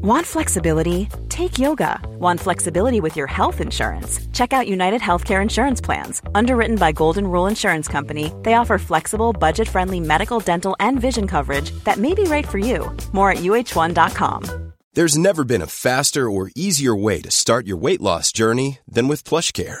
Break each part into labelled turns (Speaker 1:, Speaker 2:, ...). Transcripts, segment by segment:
Speaker 1: Want flexibility? Take yoga. Want flexibility with your health insurance? Check out United Healthcare Insurance Plans. Underwritten by Golden Rule Insurance Company, they offer flexible, budget friendly medical, dental, and vision coverage that may be right for you. More at uh1.com.
Speaker 2: There's never been a faster or easier way to start your weight loss journey than with PlushCare.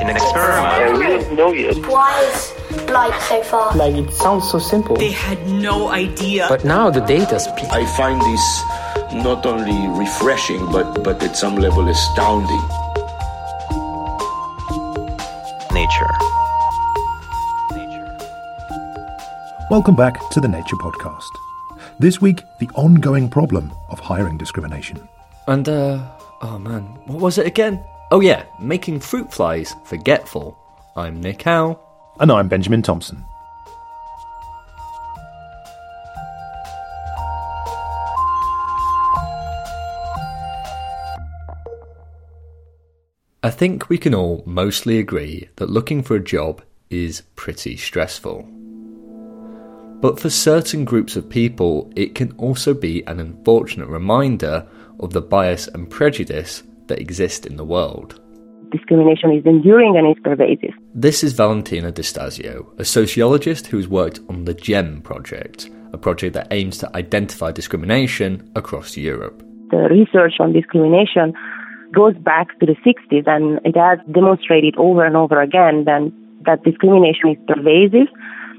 Speaker 3: In an experiment,
Speaker 4: Yeah, we don't know yet.
Speaker 5: Why is light so far?
Speaker 6: Like it sounds so simple.
Speaker 7: They had no idea.
Speaker 6: But now the data speak.
Speaker 8: I find this not only refreshing, but, but at some level astounding.
Speaker 3: nature.
Speaker 9: Welcome back to the Nature Podcast. This week, the ongoing problem of hiring discrimination.
Speaker 10: And, uh, oh man, what was it again? Oh yeah, making fruit flies forgetful. I'm Nick Howe.
Speaker 9: And I'm Benjamin Thompson.
Speaker 10: I think we can all mostly agree that looking for a job is pretty stressful. But for certain groups of people, it can also be an unfortunate reminder of the bias and prejudice that exist in the world.
Speaker 11: Discrimination is enduring and is pervasive.
Speaker 10: This is Valentina Di Stasio, a sociologist who's worked on the GEMM project, a project that aims to identify discrimination across Europe.
Speaker 11: The research on discrimination goes back to the 60s and it has demonstrated over and over again then that discrimination is pervasive.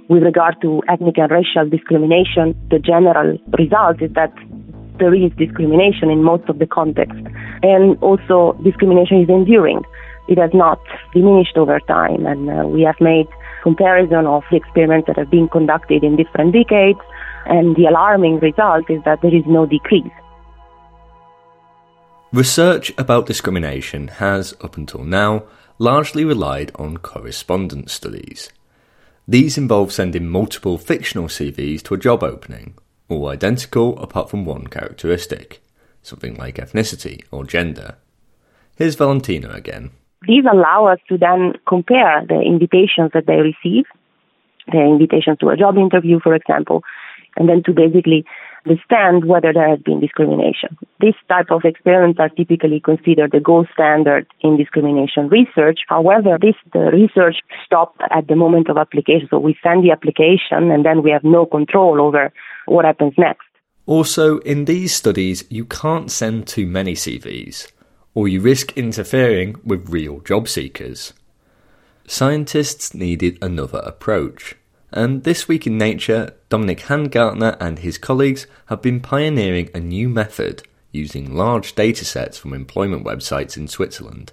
Speaker 11: With regard to ethnic and racial discrimination, the general result is that there is discrimination in most of the context. And also, discrimination is enduring. It has not diminished over time. And uh, we have made comparison of the experiments that have been conducted in different decades. And the alarming result is that there is no decrease.
Speaker 10: Research about discrimination has, up until now, largely relied on correspondence studies. These involve sending multiple fictional CVs to a job opening, all identical apart from one characteristic, something like ethnicity or gender. Here's Valentina again.
Speaker 11: These allow us to then compare the invitations that they receive, the invitations to a job interview, for example, and then to basically understand whether there has been discrimination. This type of experiments are typically considered the gold standard in discrimination research. However, this the research stopped at the moment of application. So we send the application and then we have no control over what happens next.
Speaker 10: Also, in these studies, you can't send too many CVs, or you risk interfering with real job seekers. Scientists needed another approach. And this week in Nature, Dominic Hangartner and his colleagues have been pioneering a new method using large datasets from employment websites in Switzerland.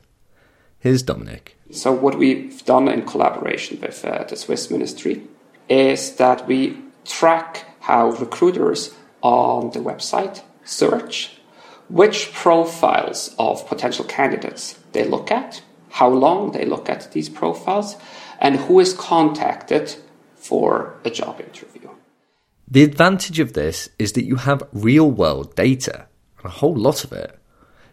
Speaker 10: Here's Dominic.
Speaker 12: So, what we've done in collaboration with uh, the Swiss Ministry is that we track how recruiters on the website search which profiles of potential candidates they look at, how long they look at these profiles, and who is contacted for a job interview.
Speaker 10: The advantage of this is that you have real world data, and a whole lot of it.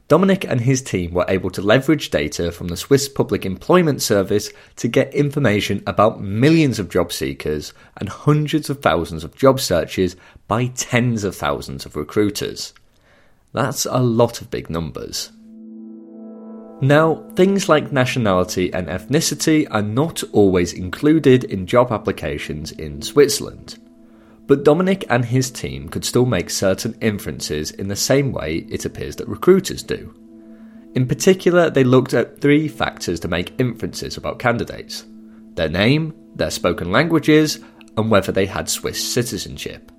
Speaker 10: Dominic and his team were able to leverage data from the Swiss Public Employment Service to get information about millions of job seekers and hundreds of thousands of job searches by tens of thousands of recruiters. That's a lot of big numbers. Now, things like nationality and ethnicity are not always included in job applications in Switzerland. But Dominic and his team could still make certain inferences in the same way it appears that recruiters do. In particular, they looked at three factors to make inferences about candidates their name, their spoken languages, and whether they had Swiss citizenship.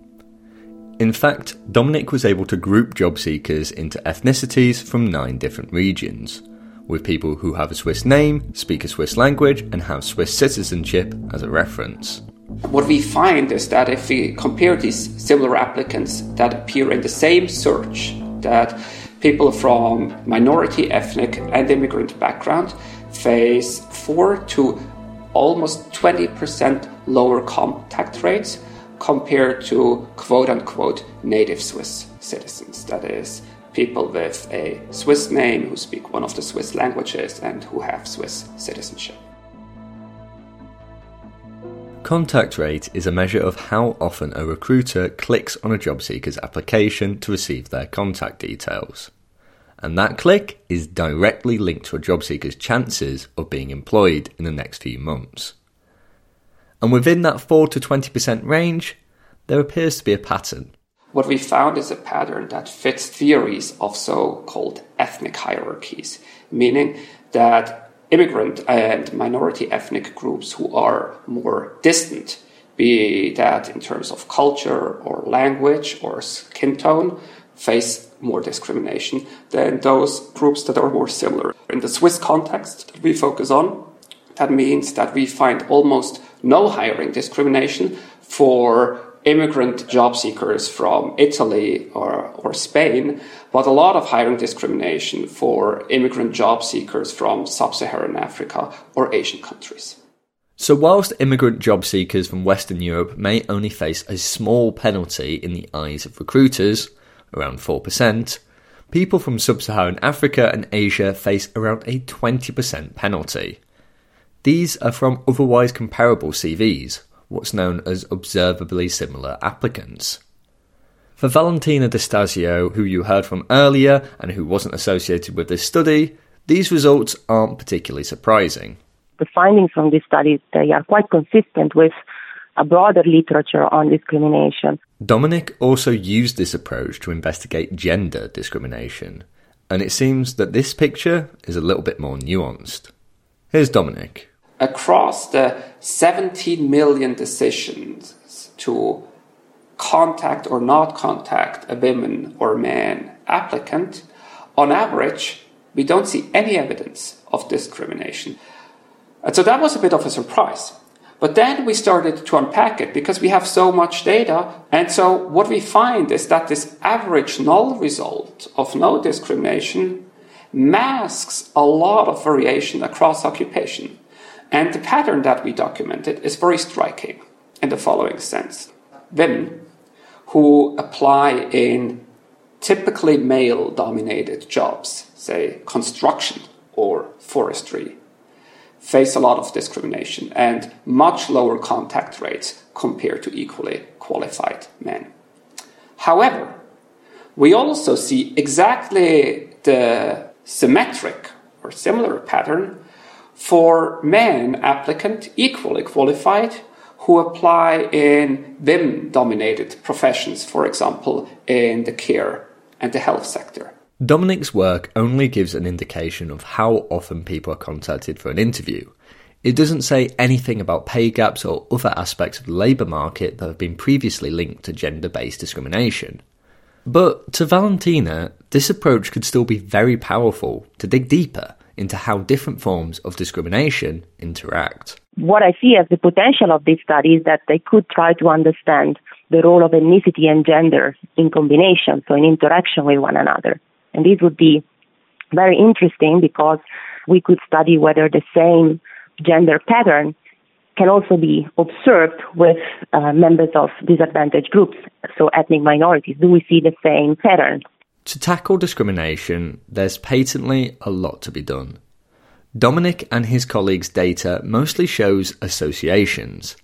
Speaker 10: In fact, Dominic was able to group job seekers into ethnicities from nine different regions, with people who have a Swiss name, speak a Swiss language, and have Swiss citizenship as a reference.
Speaker 12: What we find is that if we compare these similar applicants that appear in the same search, that people from minority, ethnic, and immigrant background face 4 to almost 20% lower contact rates compared to quote unquote native Swiss citizens. That is, people with a Swiss name who speak one of the Swiss languages and who have Swiss citizenship.
Speaker 10: Contact rate is a measure of how often a recruiter clicks on a job seeker's application to receive their contact details. And that click is directly linked to a job seeker's chances of being employed in the next few months. And within that 4 to 20% range, there appears to be a pattern.
Speaker 12: What we found is a pattern that fits theories of so called ethnic hierarchies, meaning that immigrant and minority ethnic groups who are more distant, be that in terms of culture or language or skin tone, face more discrimination than those groups that are more similar. In the Swiss context that we focus on, that means that we find almost no hiring discrimination for immigrant job seekers from Italy or, or Spain, but a lot of hiring discrimination for immigrant job seekers from sub Saharan Africa or Asian countries.
Speaker 10: So, whilst immigrant job seekers from Western Europe may only face a small penalty in the eyes of recruiters, around 4%, people from sub Saharan Africa and Asia face around a 20% penalty. These are from otherwise comparable CVs, what's known as observably similar applicants. For Valentina Di Stasio, who you heard from earlier and who wasn't associated with this study, these results aren't particularly surprising.
Speaker 11: The findings from this study they are quite consistent with a broader literature on discrimination.
Speaker 10: Dominic also used this approach to investigate gender discrimination, and it seems that this picture is a little bit more nuanced. Here's Dominic
Speaker 12: across the 17 million decisions to contact or not contact a woman or man applicant, on average, we don't see any evidence of discrimination. And so that was a bit of a surprise. But then we started to unpack it because we have so much data. And so what we find is that this average null result of no discrimination masks a lot of variation across occupation. And the pattern that we documented is very striking in the following sense. Women who apply in typically male dominated jobs, say construction or forestry, face a lot of discrimination and much lower contact rates compared to equally qualified men. However, we also see exactly the symmetric or similar pattern for men applicant equally qualified who apply in women dominated professions, for example, in the care and the health sector.
Speaker 10: Dominic's work only gives an indication of how often people are contacted for an interview. It doesn't say anything about pay gaps or other aspects of the labour market that have been previously linked to gender based discrimination. But to Valentina, this approach could still be very powerful to dig deeper into how different forms of discrimination interact.
Speaker 11: What I see as the potential of this study is that they could try to understand the role of ethnicity and gender in combination, so in interaction with one another. And this would be very interesting because we could study whether the same gender pattern can also be observed with uh, members of disadvantaged groups, so ethnic minorities. Do we see the same pattern?
Speaker 10: To tackle discrimination, there's patently a lot to be done. Dominic and his colleagues' data mostly shows associations,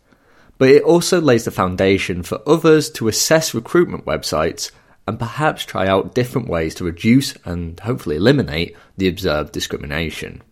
Speaker 10: but it also lays the foundation for others to assess recruitment websites and perhaps try out different ways to reduce and hopefully eliminate the observed discrimination.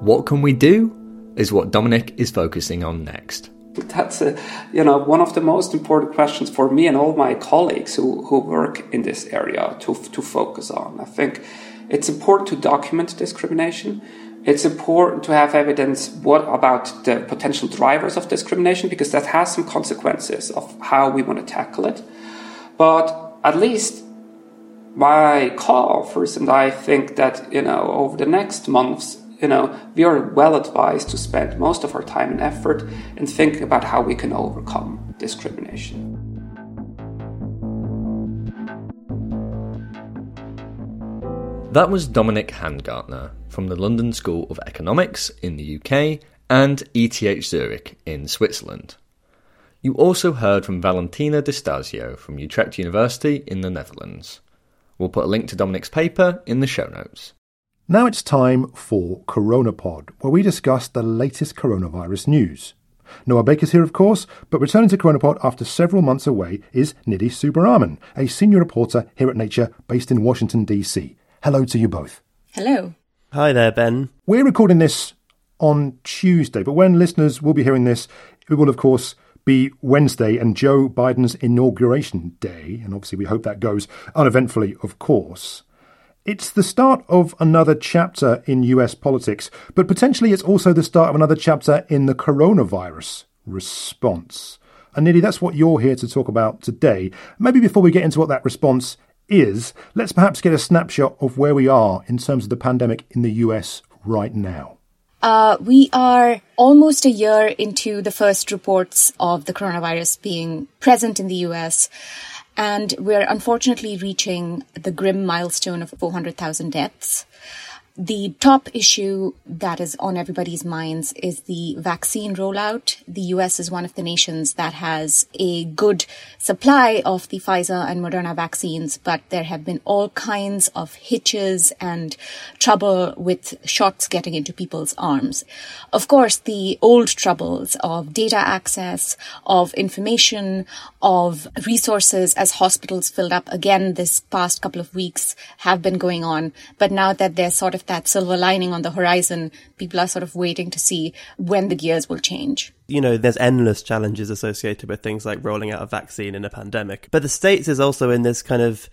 Speaker 10: What can we do? Is what Dominic is focusing on next
Speaker 12: that's a, you know one of the most important questions for me and all my colleagues who, who work in this area to, to focus on. I think it's important to document discrimination. It's important to have evidence what about the potential drivers of discrimination because that has some consequences of how we want to tackle it. But at least my co-authors and I think that you know over the next months you know, we are well advised to spend most of our time and effort in thinking about how we can overcome discrimination.
Speaker 10: That was Dominic Hangartner from the London School of Economics in the UK and ETH Zurich in Switzerland. You also heard from Valentina Di Stasio from Utrecht University in the Netherlands. We'll put a link to Dominic's paper in the show notes.
Speaker 9: Now it's time for CoronaPod, where we discuss the latest coronavirus news. Noah Baker's here, of course, but returning to CoronaPod after several months away is Nidhi Subbaraman, a senior reporter here at Nature based in Washington, D.C. Hello to you both.
Speaker 4: Hello.
Speaker 13: Hi there, Ben.
Speaker 9: We're recording this on Tuesday, but when listeners will be hearing this, it will, of course, be Wednesday and Joe Biden's inauguration day, and obviously we hope that goes uneventfully, of course. It's the start of another chapter in US politics, but potentially it's also the start of another chapter in the coronavirus response. And Nidhi, that's what you're here to talk about today. Maybe before we get into what that response is, let's perhaps get a snapshot of where we are in terms of the pandemic in the US right now.
Speaker 4: Uh, we are almost a year into the first reports of the coronavirus being present in the US. And we're unfortunately reaching the grim milestone of 400,000 deaths. The top issue that is on everybody's minds is the vaccine rollout. The US is one of the nations that has a good supply of the Pfizer and Moderna vaccines, but there have been all kinds of hitches and trouble with shots getting into people's arms. Of course, the old troubles of data access, of information, of resources as hospitals filled up again this past couple of weeks have been going on. But now that there's sort of that silver lining on the horizon, people are sort of waiting to see when the gears will change.
Speaker 13: You know, there's endless challenges associated with things like rolling out a vaccine in a pandemic. But the States is also in this kind of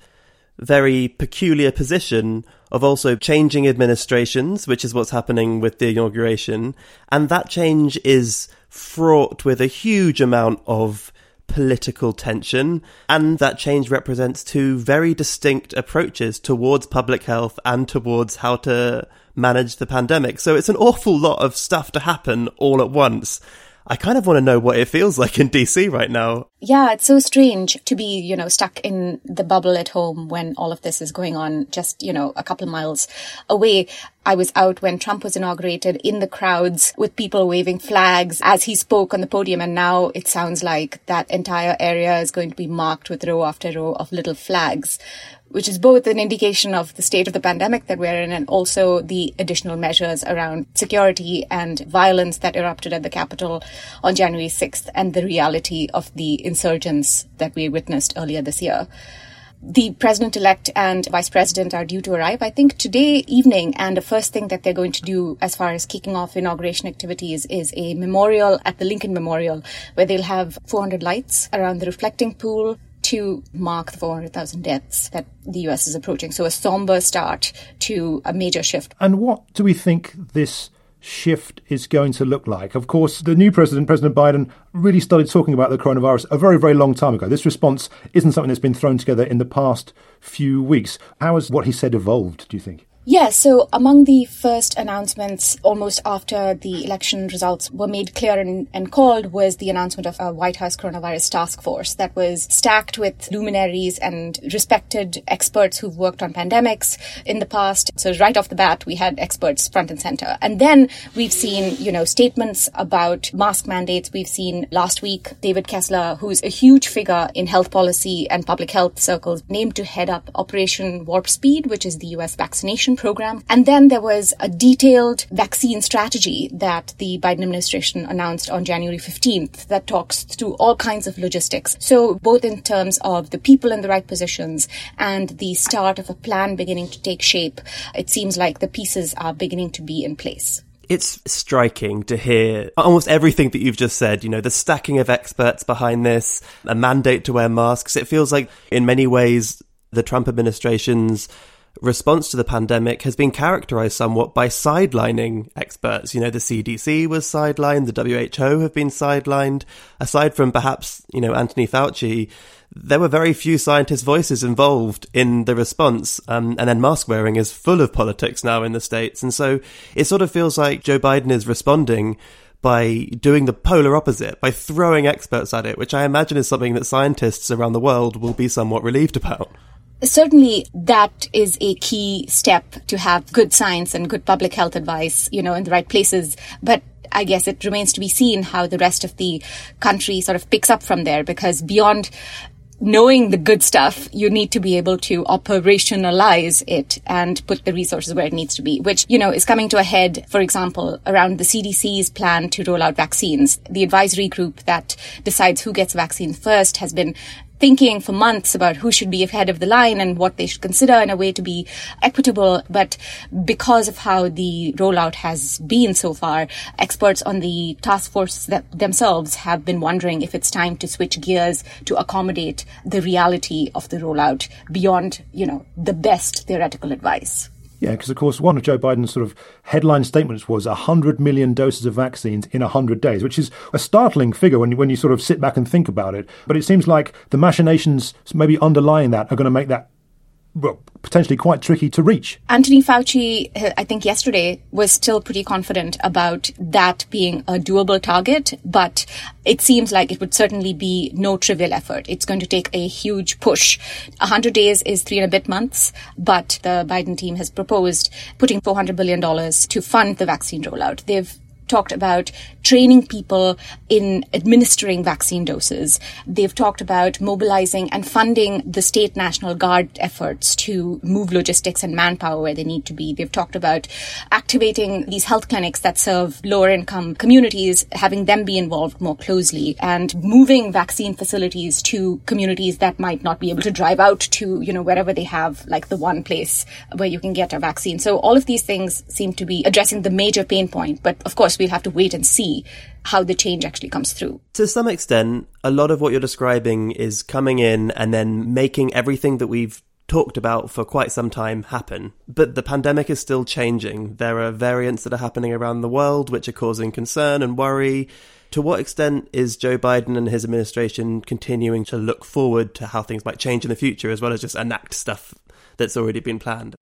Speaker 13: very peculiar position of also changing administrations, which is what's happening with the inauguration. And that change is fraught with a huge amount of political tension. And that change represents two very distinct approaches towards public health and towards how to manage the pandemic. So it's an awful lot of stuff to happen all at once. I kind of want to know what it feels like in DC right now.
Speaker 4: Yeah, it's so strange to be, you know, stuck in the bubble at home when all of this is going on just, you know, a couple miles away. I was out when Trump was inaugurated in the crowds with people waving flags as he spoke on the podium. And now it sounds like that entire area is going to be marked with row after row of little flags which is both an indication of the state of the pandemic that we're in and also the additional measures around security and violence that erupted at the Capitol on January 6th and the reality of the insurgents that we witnessed earlier this year. The president elect and vice president are due to arrive, I think, today evening. And the first thing that they're going to do as far as kicking off inauguration activities is a memorial at the Lincoln Memorial, where they'll have 400 lights around the reflecting pool to mark the 400,000 deaths that the US is approaching. So a somber start to a major shift.
Speaker 9: And what do we think this shift is going to look like? Of course, the new president, President Biden, really started talking about the coronavirus a very, very long time ago. This response isn't something that's been thrown together in the past few weeks. How has what he said evolved, do you think?
Speaker 4: Yeah, so among the first announcements, almost after the election results were made clear and, and, called, was the announcement of a White House coronavirus task force that was stacked with luminaries and respected experts who've worked on pandemics in the past. So right off the bat, we had experts front and center. And then we've seen, you know, statements about mask mandates. We've seen last week David Kessler, who's a huge figure in health policy and public health circles, named to head up Operation Warp Speed, which is the US vaccination program. And then there was a detailed vaccine strategy that the Biden administration announced on January 15th that talks through all kinds of logistics. So both in terms of the people in the right positions and the start of a plan beginning to take shape, it seems like the pieces are beginning to be in place
Speaker 13: it's striking to hear almost everything that you've just said. You know, the stacking of experts behind this, a mandate to wear masks. It feels like, in many ways, the Trump administration's response to the pandemic has been characterized somewhat by sidelining experts. You know, the CDC was sidelined, the WHO have been sidelined. Aside from perhaps, you know, Anthony Fauci, there were very few scientist voices involved in the response. Um, and then mask wearing is full of politics now in the States. And so it sort of feels like Joe Biden is responding by doing the polar opposite, by throwing experts at it, which I imagine is something that scientists around the world will be somewhat relieved about.
Speaker 4: Certainly, that is a key step to have good science and good public health advice, you know, in the right places. But I guess it remains to be seen how the rest of the country sort of picks up from there because beyond knowing the good stuff, you need to be able to operationalize it and put the resources where it needs to be, which, you know, is coming to a head, for example, around the CDC's plan to roll out vaccines. The advisory group that decides who gets vaccines first has been thinking for months about who should be ahead of the line and what they should consider in a way to be equitable. But because of how the rollout has been so far, experts on the task force themselves have been wondering if it's time to switch gears to accommodate the reality of the rollout beyond, you know, the best theoretical advice.
Speaker 9: Yeah, because of course, one of Joe Biden's sort of headline statements was 100 million doses of vaccines in 100 days, which is a startling figure when when you sort of sit back and think about it. But it seems like the machinations maybe underlying that are going to make that well, potentially quite tricky to reach.
Speaker 4: Anthony Fauci, uh, I think yesterday, was still pretty confident about that being a doable target, but it seems like it would certainly be no trivial effort. It's going to take a huge push. 100 days is three and a bit months, but the Biden team has proposed putting $400 billion to fund the vaccine rollout. They've talked about training people in administering vaccine doses. They've talked about mobilizing and funding the state National Guard efforts to move logistics and manpower where they need to be. They've talked about activating these health clinics that serve lower income communities, having them be involved more closely and moving vaccine facilities to communities that might not be able to drive out to, you know, wherever they have like the one place where you can get a vaccine. So all of these things seem to be addressing the major pain point. But of course, we'll have to wait and see how the change actually comes through.
Speaker 13: To some extent, a lot of what you're describing is coming in and then making everything that we've talked about for quite some time happen. But the pandemic is still changing. There are variants that are happening around the world which are causing concern and worry. To what extent is Joe Biden and his administration continuing to look forward to how things might change in the future as well as just enact stuff that's already been planned?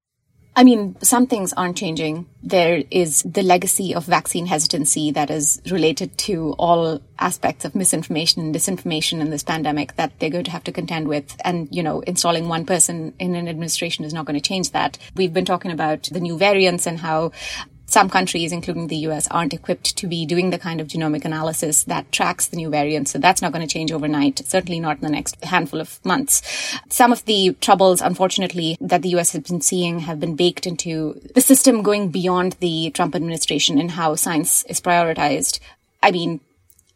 Speaker 4: I mean, some things aren't changing. There is the legacy of vaccine hesitancy that is related to all aspects of misinformation and disinformation in this pandemic that they're going to have to contend with. And, you know, installing one person in an administration is not going to change that. We've been talking about the new variants and how some countries, including the US, aren't equipped to be doing the kind of genomic analysis that tracks the new variants. So that's not going to change overnight, certainly not in the next handful of months. Some of the troubles, unfortunately, that the US has been seeing have been baked into the system going beyond the Trump administration and how science is prioritized. I mean,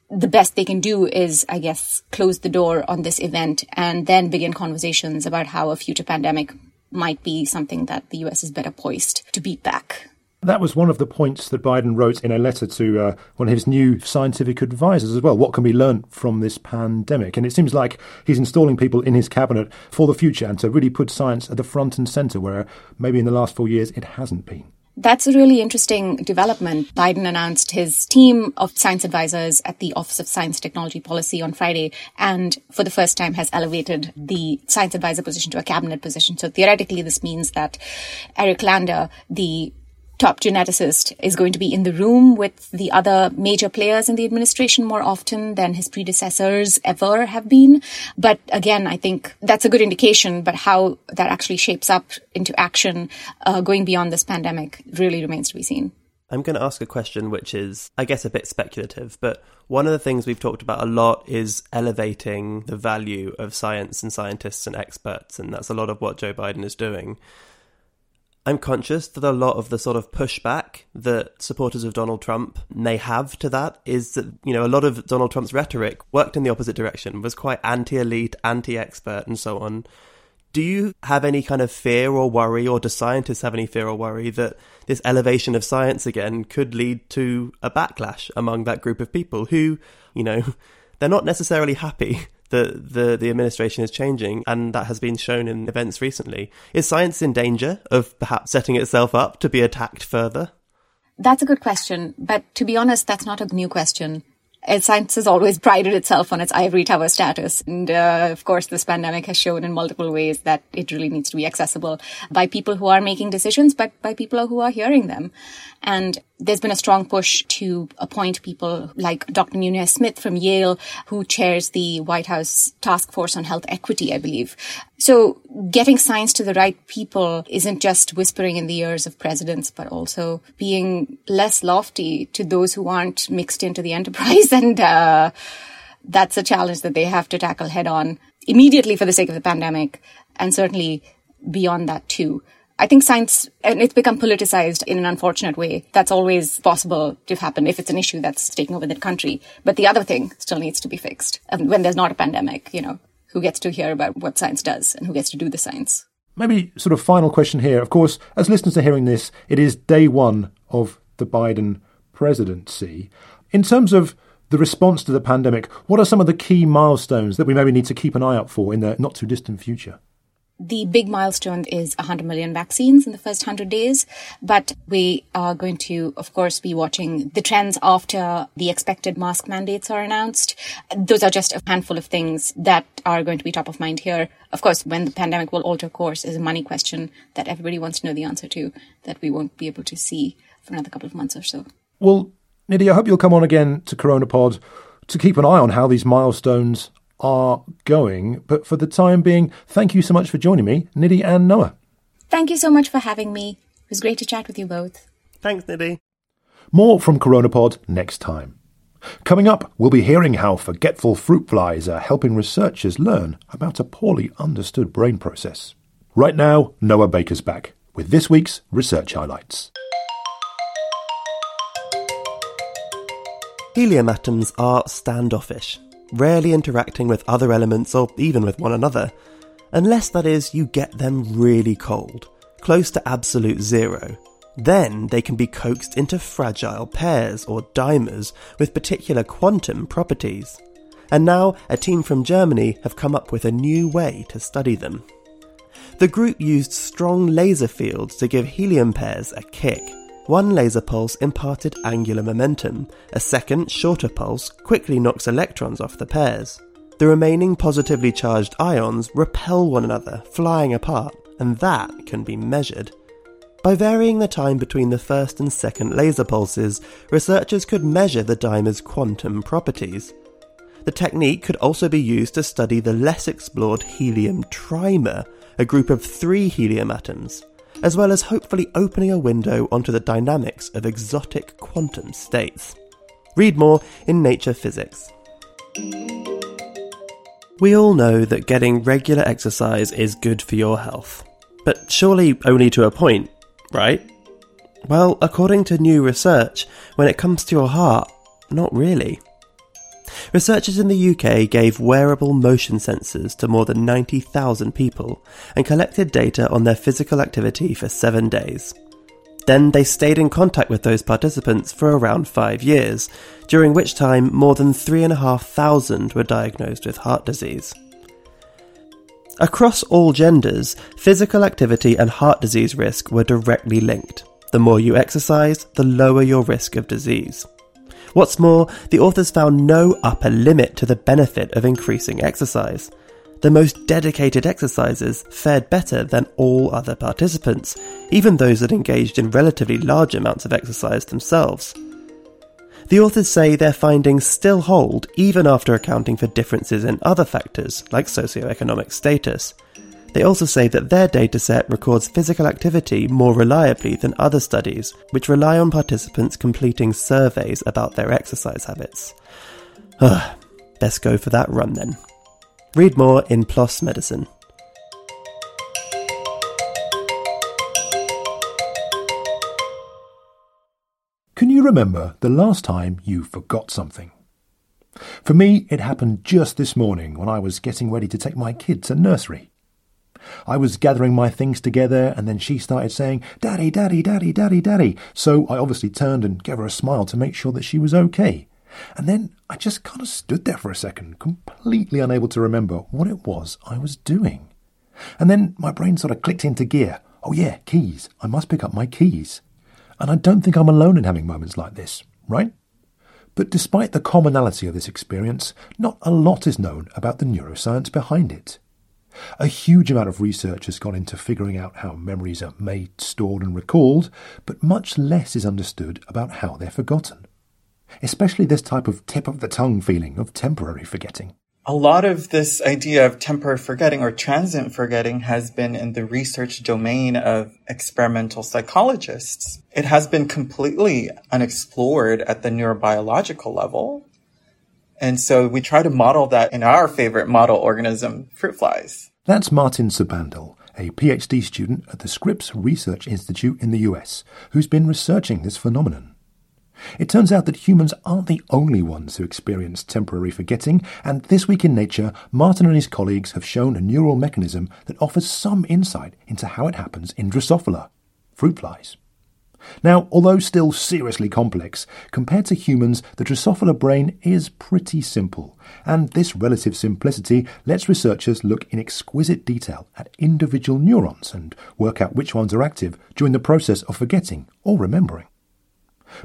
Speaker 4: the best they can do is, I guess, close the door on this event and then begin conversations about how a future pandemic might be something that the US is better poised to beat back.
Speaker 9: That was one of the points that Biden wrote in a letter to uh, one of his new scientific advisors as well. What can be learnt from this pandemic? And it seems like he's installing people in his cabinet for the future and to really put science at the front and centre, where maybe in the last four years it hasn't been.
Speaker 4: That's a really interesting development. Biden announced his team of science advisors at the Office of Science Technology Policy on Friday, and for the first time has elevated the science advisor position to a cabinet position. So theoretically, this means that Eric Lander, the top geneticist is going to be in the room with the other major players in the administration more often than his predecessors ever have been. But again, I think that's a good indication, but how that actually shapes up into action uh, going beyond this pandemic really remains to be seen.
Speaker 13: I'm going to ask a question which is, I guess, a bit speculative, but one of the things we've talked about a lot is elevating the value of science and scientists and experts, and that's a lot of what Joe Biden is doing. I'm conscious that a lot of the sort of pushback that supporters of Donald Trump may have to that is that, you know, a lot of Donald Trump's rhetoric worked in the opposite direction, was quite anti elite, anti expert, and so on. Do you have any kind of fear or worry, or do scientists have any fear or worry that this elevation of science again could lead to a backlash among that group of people who, you know, they're not necessarily happy that the, the administration is changing, and that has been shown in events recently. Is science in danger of perhaps setting itself up to be attacked further?
Speaker 4: That's a good question. But to be honest, that's not a new question. And science has always prided itself on its ivory tower status. And uh, of course, this pandemic has shown in multiple ways that it really needs to be accessible by people who are making decisions, but by people who are hearing them. And there's been a strong push to appoint people like Dr. Nunez Smith from Yale, who chairs the White House Task Force on Health Equity, I believe. So getting science to the right people isn't just whispering in the ears of presidents, but also being less lofty to those who aren't mixed into the enterprise. And, uh, that's a challenge that they have to tackle head on immediately for the sake of the pandemic and certainly beyond that too. I think science, and it's become politicized in an unfortunate way. That's always possible to happen if it's an issue that's taking over the country. But the other thing still needs to be fixed. And when there's not a pandemic, you know, who gets to hear about what science does and who gets to do the science?
Speaker 9: Maybe sort of final question here. Of course, as listeners are hearing this, it is day one of the Biden presidency. In terms of the response to the pandemic, what are some of the key milestones that we maybe need to keep an eye out for in the not too distant future?
Speaker 4: The big milestone is 100 million vaccines in the first 100 days. But we are going to, of course, be watching the trends after the expected mask mandates are announced. Those are just a handful of things that are going to be top of mind here. Of course, when the pandemic will alter course is a money question that everybody wants to know the answer to that we won't be able to see for another couple of months or so.
Speaker 9: Well, Nidhi, I hope you'll come on again to CoronaPod to keep an eye on how these milestones are going. But for the time being, thank you so much for joining me, Nidhi and Noah.
Speaker 4: Thank you so much for having me. It was great to chat with you both.
Speaker 13: Thanks, Nidhi.
Speaker 9: More from CoronaPod next time. Coming up, we'll be hearing how forgetful fruit flies are helping researchers learn about a poorly understood brain process. Right now, Noah Baker's back with this week's research highlights.
Speaker 13: Helium atoms are standoffish rarely interacting with other elements or even with one another, unless that is, you get them really cold, close to absolute zero. Then they can be coaxed into fragile pairs or dimers with particular quantum properties. And now a team from Germany have come up with a new way to study them. The group used strong laser fields to give helium pairs a kick one laser pulse imparted angular momentum, a second, shorter pulse quickly knocks electrons off the pairs. The remaining positively charged ions repel one another, flying apart, and that can be measured. By varying the time between the first and second laser pulses, researchers could measure the dimer's quantum properties. The technique could also be used to study the less explored helium trimer, a group of three helium atoms as well as hopefully opening a window onto the dynamics of exotic quantum states. Read more in Nature Physics. We all know that getting regular exercise is good for your health, but surely only to a point, right? Well, according to new research, when it comes to your heart, not really. Researchers in the UK gave wearable motion sensors to more than 90,000 people and collected data on their physical activity for seven days. Then they stayed in contact with those participants for around five years, during which time more than 3,500 were diagnosed with heart disease. Across all genders, physical activity and heart disease risk were directly linked. The more you exercise, the lower your risk of disease. What's more, the authors found no upper limit to the benefit of increasing exercise. The most dedicated exercisers fared better than all other participants, even those that engaged in relatively large amounts of exercise themselves. The authors say their findings still hold even after accounting for differences in other factors like socioeconomic status. They also say that their dataset records physical activity more reliably than other studies, which rely on participants completing surveys about their exercise habits. Ugh, best go for that run then. Read more in PLOS Medicine.
Speaker 9: Can you remember the last time you forgot something? For me, it happened just this morning when I was getting ready to take my kid to nursery. I was gathering my things together, and then she started saying, Daddy, Daddy, Daddy, Daddy, Daddy. So I obviously turned and gave her a smile to make sure that she was okay. And then I just kind of stood there for a second, completely unable to remember what it was I was doing. And then my brain sort of clicked into gear. Oh, yeah, keys. I must pick up my keys. And I don't think I'm alone in having moments like this, right? But despite the commonality of this experience, not a lot is known about the neuroscience behind it. A huge amount of research has gone into figuring out how memories are made, stored, and recalled, but much less is understood about how they're forgotten. Especially this type of tip of the tongue feeling of temporary forgetting.
Speaker 14: A lot of this idea of temporary forgetting or transient forgetting has been in the research domain of experimental psychologists. It has been completely unexplored at the neurobiological level. And so we try to model that in our favorite model organism, fruit flies.
Speaker 9: That's Martin Sabandal, a PhD student at the Scripps Research Institute in the US, who's been researching this phenomenon. It turns out that humans aren't the only ones who experience temporary forgetting, and this week in Nature, Martin and his colleagues have shown a neural mechanism that offers some insight into how it happens in Drosophila, fruit flies. Now, although still seriously complex, compared to humans, the Drosophila brain is pretty simple, and this relative simplicity lets researchers look in exquisite detail at individual neurons and work out which ones are active during the process of forgetting or remembering.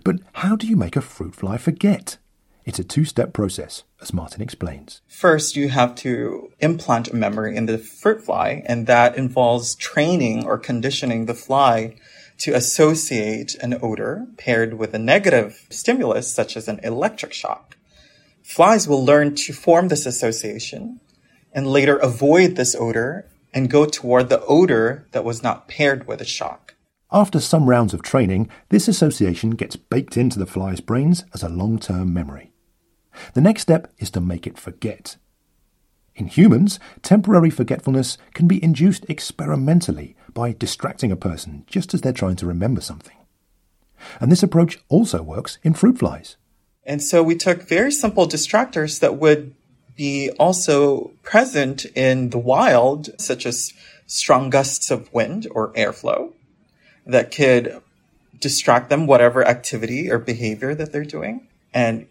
Speaker 9: But how do you make a fruit fly forget? It's a two step process, as Martin explains.
Speaker 14: First, you have to implant a memory in the fruit fly, and that involves training or conditioning the fly to associate an odor paired with a negative stimulus, such as an electric shock. Flies will learn to form this association and later avoid this odor and go toward the odor that was not paired with a shock.
Speaker 9: After some rounds of training, this association gets baked into the fly's brains as a long term memory. The next step is to make it forget. In humans, temporary forgetfulness can be induced experimentally by distracting a person just as they're trying to remember something. And this approach also works in fruit flies.
Speaker 14: And so we took very simple distractors that would be also present in the wild, such as strong gusts of wind or airflow that could distract them, whatever activity or behavior that they're doing. And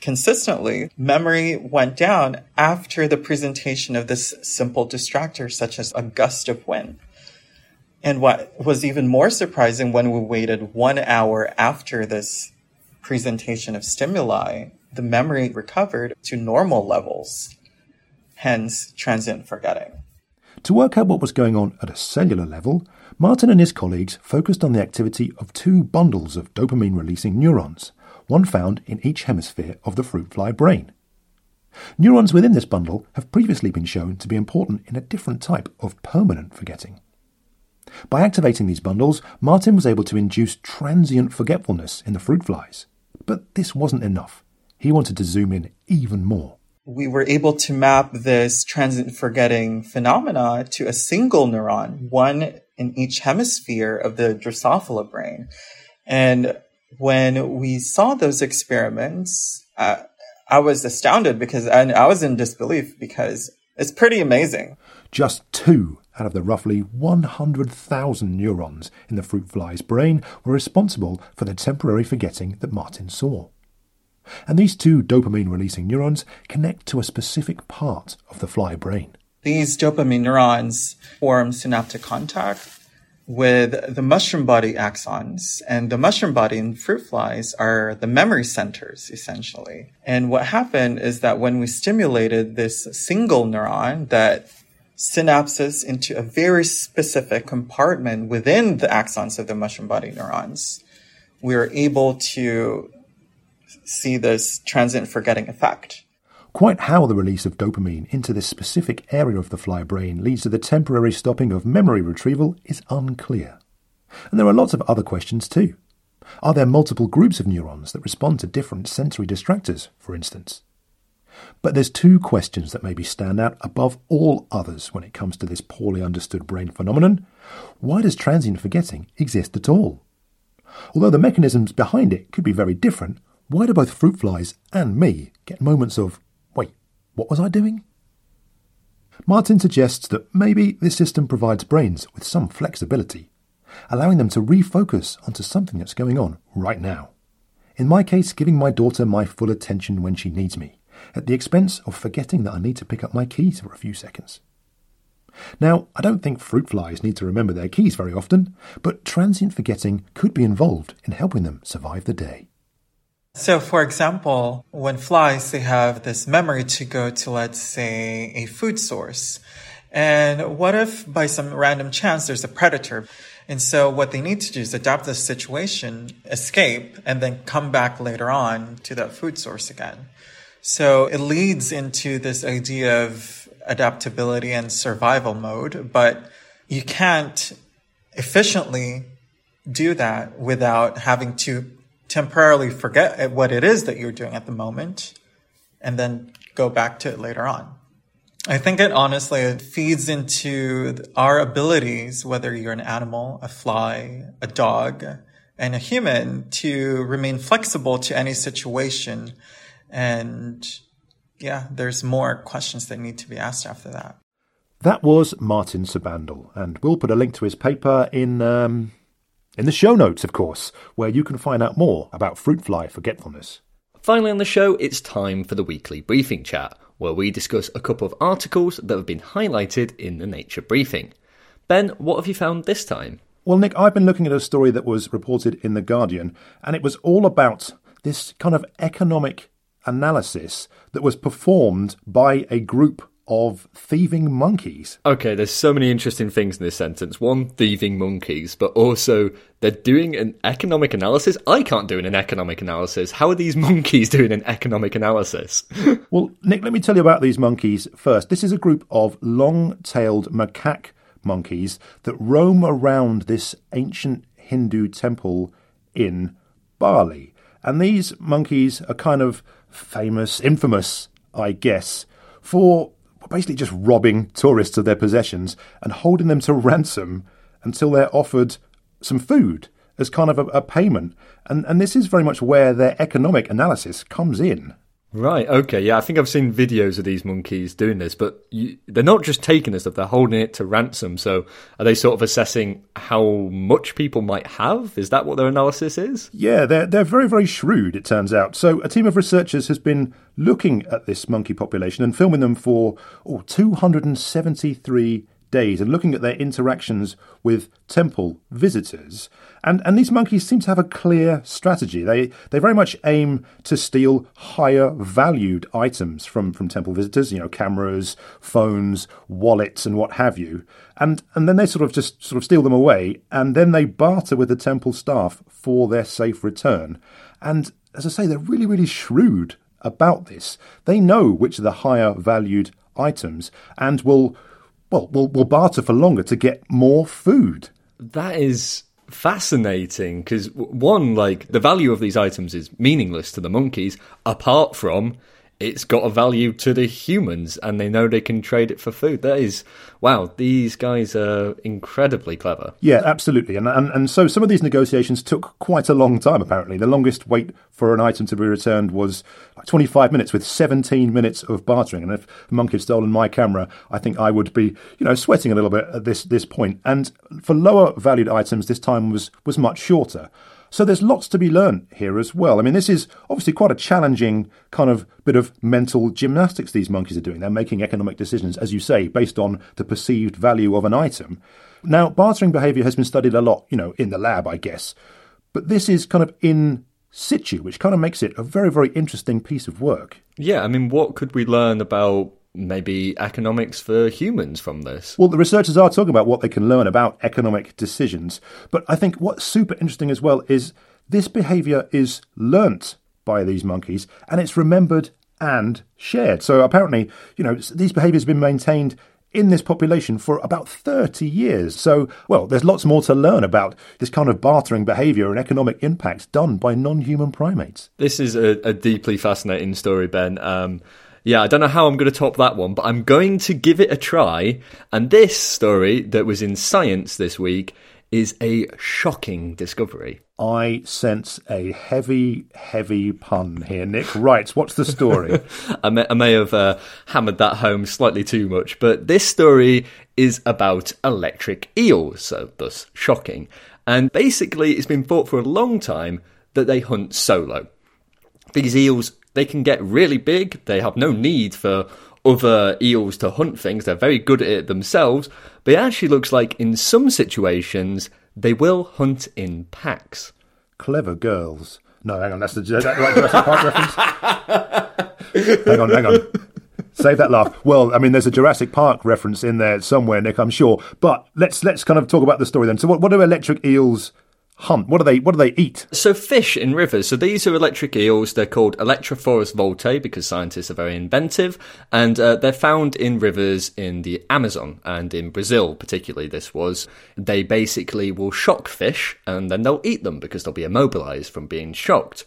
Speaker 14: consistently, memory went down after the presentation of this simple distractor, such as a gust of wind. And what was even more surprising when we waited one hour after this presentation of stimuli, the memory recovered to normal levels, hence transient forgetting.
Speaker 9: To work out what was going on at a cellular level, Martin and his colleagues focused on the activity of two bundles of dopamine releasing neurons, one found in each hemisphere of the fruit fly brain. Neurons within this bundle have previously been shown to be important in a different type of permanent forgetting. By activating these bundles, Martin was able to induce transient forgetfulness in the fruit flies. But this wasn't enough. He wanted to zoom in even more
Speaker 14: we were able to map this transient forgetting phenomena to a single neuron, one in each hemisphere of the Drosophila brain. And when we saw those experiments, uh, I was astounded because I, I was in disbelief because it's pretty amazing.
Speaker 9: Just two out of the roughly 100,000 neurons in the fruit fly's brain were responsible for the temporary forgetting that Martin saw. And these two dopamine releasing neurons connect to a specific part of the fly brain.
Speaker 14: These dopamine neurons form synaptic contact with the mushroom body axons. And the mushroom body in fruit flies are the memory centers, essentially. And what happened is that when we stimulated this single neuron that synapses into a very specific compartment within the axons of the mushroom body neurons, we're able to see this transient forgetting effect.
Speaker 9: Quite how the release of dopamine into this specific area of the fly brain leads to the temporary stopping of memory retrieval is unclear. And there are lots of other questions too. Are there multiple groups of neurons that respond to different sensory distractors, for instance? But there's two questions that maybe stand out above all others when it comes to this poorly understood brain phenomenon. Why does transient forgetting exist at all? Although the mechanisms behind it could be very different, why do both fruit flies and me get moments of, wait, what was I doing? Martin suggests that maybe this system provides brains with some flexibility, allowing them to refocus onto something that's going on right now. In my case, giving my daughter my full attention when she needs me, at the expense of forgetting that I need to pick up my keys for a few seconds. Now, I don't think fruit flies need to remember their keys very often, but transient forgetting could be involved in helping them survive the day.
Speaker 14: So, for example, when flies, they have this memory to go to, let's say, a food source. And what if by some random chance there's a predator? And so what they need to do is adapt the situation, escape, and then come back later on to that food source again. So it leads into this idea of adaptability and survival mode, but you can't efficiently do that without having to temporarily forget what it is that you're doing at the moment and then go back to it later on. I think it honestly it feeds into our abilities, whether you're an animal, a fly, a dog, and a human, to remain flexible to any situation. And yeah, there's more questions that need to be asked after that.
Speaker 9: That was Martin Sabandal, and we'll put a link to his paper in um, in the show notes, of course, where you can find out more about fruit fly forgetfulness.
Speaker 10: Finally on the show, it's time for the weekly briefing chat, where we discuss a couple of articles that have been highlighted in the Nature briefing. Ben, what have you found this time?
Speaker 9: Well, Nick, I've been looking at a story that was reported in The Guardian, and it was all about this kind of economic analysis that was performed by a group of thieving monkeys.
Speaker 10: Okay, there's so many interesting things in this sentence. One, thieving monkeys, but also they're doing an economic analysis. I can't do an economic analysis. How are these monkeys doing an economic analysis?
Speaker 9: well, Nick, let me tell you about these monkeys first. This is a group of long tailed macaque monkeys that roam around this ancient Hindu temple in Bali. And these monkeys are kind of famous, infamous, I guess, for basically just robbing tourists of their possessions and holding them to ransom until they're offered some food as kind of a, a payment. And, and this is very much where their economic analysis comes in.
Speaker 10: Right. Okay. Yeah, I think I've seen videos of these monkeys doing this, but you, they're not just taking this stuff; they're holding it to ransom. So, are they sort of assessing how much people might have? Is that what their analysis is?
Speaker 9: Yeah, they're they're very very shrewd. It turns out. So, a team of researchers has been looking at this monkey population and filming them for oh, 273 days and looking at their interactions with temple visitors. And, and these monkeys seem to have a clear strategy. They, they very much aim to steal higher valued items from, from temple visitors, you know, cameras, phones, wallets, and what have you. And, and then they sort of just sort of steal them away, and then they barter with the temple staff for their safe return. And as I say, they're really, really shrewd about this. They know which are the higher valued items and will well, will will barter for longer to get more food.
Speaker 10: That is fascinating because one, like the value of these items is meaningless to the monkeys, apart from it's got a value to the humans and they know they can trade it for food. That is, wow, these guys are incredibly clever.
Speaker 9: Yeah, absolutely. And, and, and so some of these negotiations took quite a long time, apparently. The longest wait for an item to be returned was like 25 minutes with 17 minutes of bartering. And if a monkey had stolen my camera, I think I would be, you know, sweating a little bit at this, this point. And for lower valued items, this time was, was much shorter. So there's lots to be learned here as well. I mean, this is obviously quite a challenging kind of bit of mental gymnastics these monkeys are doing. They're making economic decisions, as you say, based on the perceived value of an item. Now, bartering behavior has been studied a lot, you know, in the lab, I guess. But this is kind of in situ, which kind of makes it a very, very interesting piece of work.
Speaker 10: Yeah, I mean, what could we learn about maybe economics for humans from this?
Speaker 9: Well, the researchers are talking about what they can learn about economic decisions. But I think what's super interesting as well is this behavior is learnt by these monkeys and it's remembered and shared. So apparently, you know, these behaviors have been maintained in this population for about 30 years. So, well, there's lots more to learn about this kind of bartering behavior and economic impacts done by non human primates.
Speaker 10: This is a, a, deeply fascinating story, Ben. Um, yeah, I don't know how I'm going to top that one, but I'm going to give it a try. And this story that was in Science this week is a shocking discovery.
Speaker 9: I sense a heavy, heavy pun here, Nick. Right, what's the story?
Speaker 10: I, may, I, may, have uh, hammered that home slightly too much, but this story is about electric eels, so thus shocking. And basically, it's been thought for a long time that they hunt solo. These eels, they can get really big, they have no need for other eels to hunt things, they're very good at it themselves, but it actually looks like in some situations they will hunt in packs.
Speaker 9: Clever girls. No, hang on, that's the, that right Jurassic Park reference. hang on, hang on. Save that laugh. Well, I mean, there's a Jurassic Park reference in there somewhere, Nick. I'm sure. But let's let's kind of talk about the story then. So, what, what do electric eels hunt? What do they What do they eat?
Speaker 10: So fish in rivers. So these are electric eels. They're called Electrophorus voltae because scientists are very inventive, and uh, they're found in rivers in the Amazon and in Brazil, particularly. This was they basically will shock fish and then they'll eat them because they'll be immobilized from being shocked.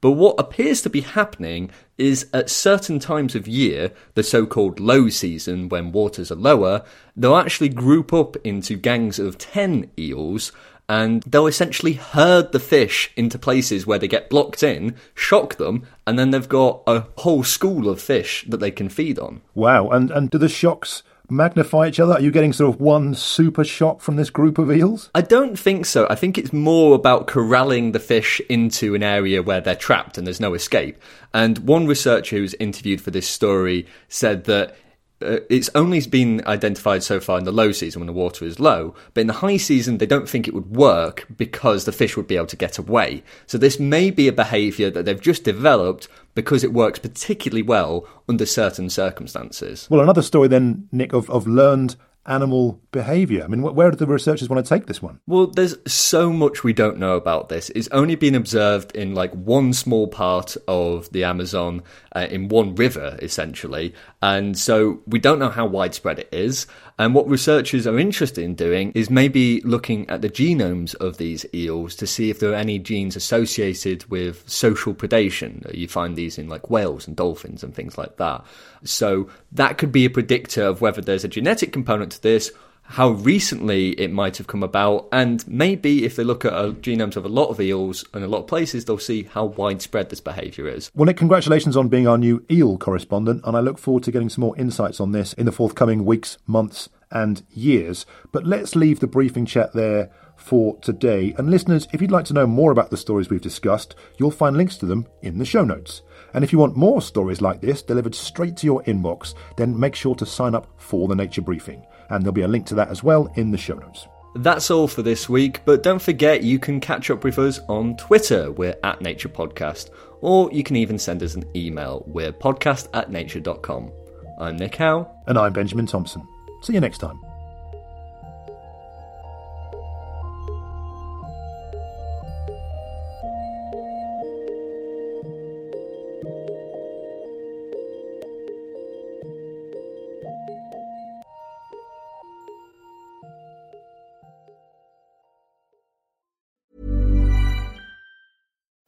Speaker 10: But what appears to be happening is at certain times of year, the so called low season, when waters are lower, they'll actually group up into gangs of 10 eels and they'll essentially herd the fish into places where they get blocked in, shock them, and then they've got a whole school of fish that they can feed on.
Speaker 9: Wow. And, and do the shocks magnify each other? Are you getting sort of one super shock from this group of eels?
Speaker 10: I don't think so. I think it's more about corralling the fish into an area where they're trapped and there's no escape. And one researcher who's interviewed for this story said that uh, it's only been identified so far in the low season when the water is low, but in the high season they don't think it would work because the fish would be able to get away. So this may be a behaviour that they've just developed because it works particularly well under certain circumstances.
Speaker 9: Well, another story then, Nick, of, of learned animal behavior. I mean, where do the researchers want to take this one?
Speaker 10: Well, there's so much we don't know about this. It's only been observed in like one small part of the Amazon, uh, in one river, essentially. And so we don't know how widespread it is. And what researchers are interested in doing is maybe looking at the genomes of these eels to see if there are any genes associated with social predation. Uh, you find these in like whales and dolphins and things like that. So that could be a predictor of whether there's a genetic component to this how recently it might have come about, and maybe if they look at uh, genomes of a lot of eels in a lot of places, they'll see how widespread this behaviour is.
Speaker 9: Well, Nick, congratulations on being our new eel correspondent, and I look forward to getting some more insights on this in the forthcoming weeks, months, and years. But let's leave the briefing chat there for today. And listeners, if you'd like to know more about the stories we've discussed, you'll find links to them in the show notes. And if you want more stories like this delivered straight to your inbox, then make sure to sign up for the Nature Briefing and there'll be a link to that as well in the show notes.
Speaker 10: That's all for this week, but don't forget you can catch up with us on Twitter. We're at Nature Podcast, or you can even send us an email. We're podcast at nature.com. I'm Nick Howe.
Speaker 9: And I'm Benjamin Thompson. See you next time.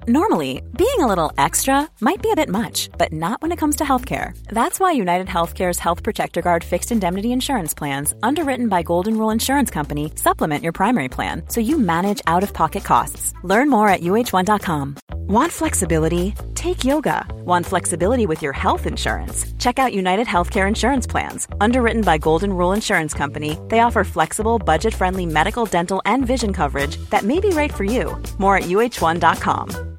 Speaker 1: Normally, being a little extra might be a bit much, but not when it comes to healthcare. That's why United Healthcare's Health Protector Guard fixed indemnity insurance plans, underwritten by Golden Rule Insurance Company, supplement your primary plan so you manage out of pocket costs. Learn more at uh1.com. Want flexibility? Take yoga. Want flexibility with your health insurance? Check out United Healthcare Insurance Plans. Underwritten by Golden Rule Insurance Company, they offer flexible, budget friendly medical, dental, and vision coverage that may be right for you. More at uh1.com.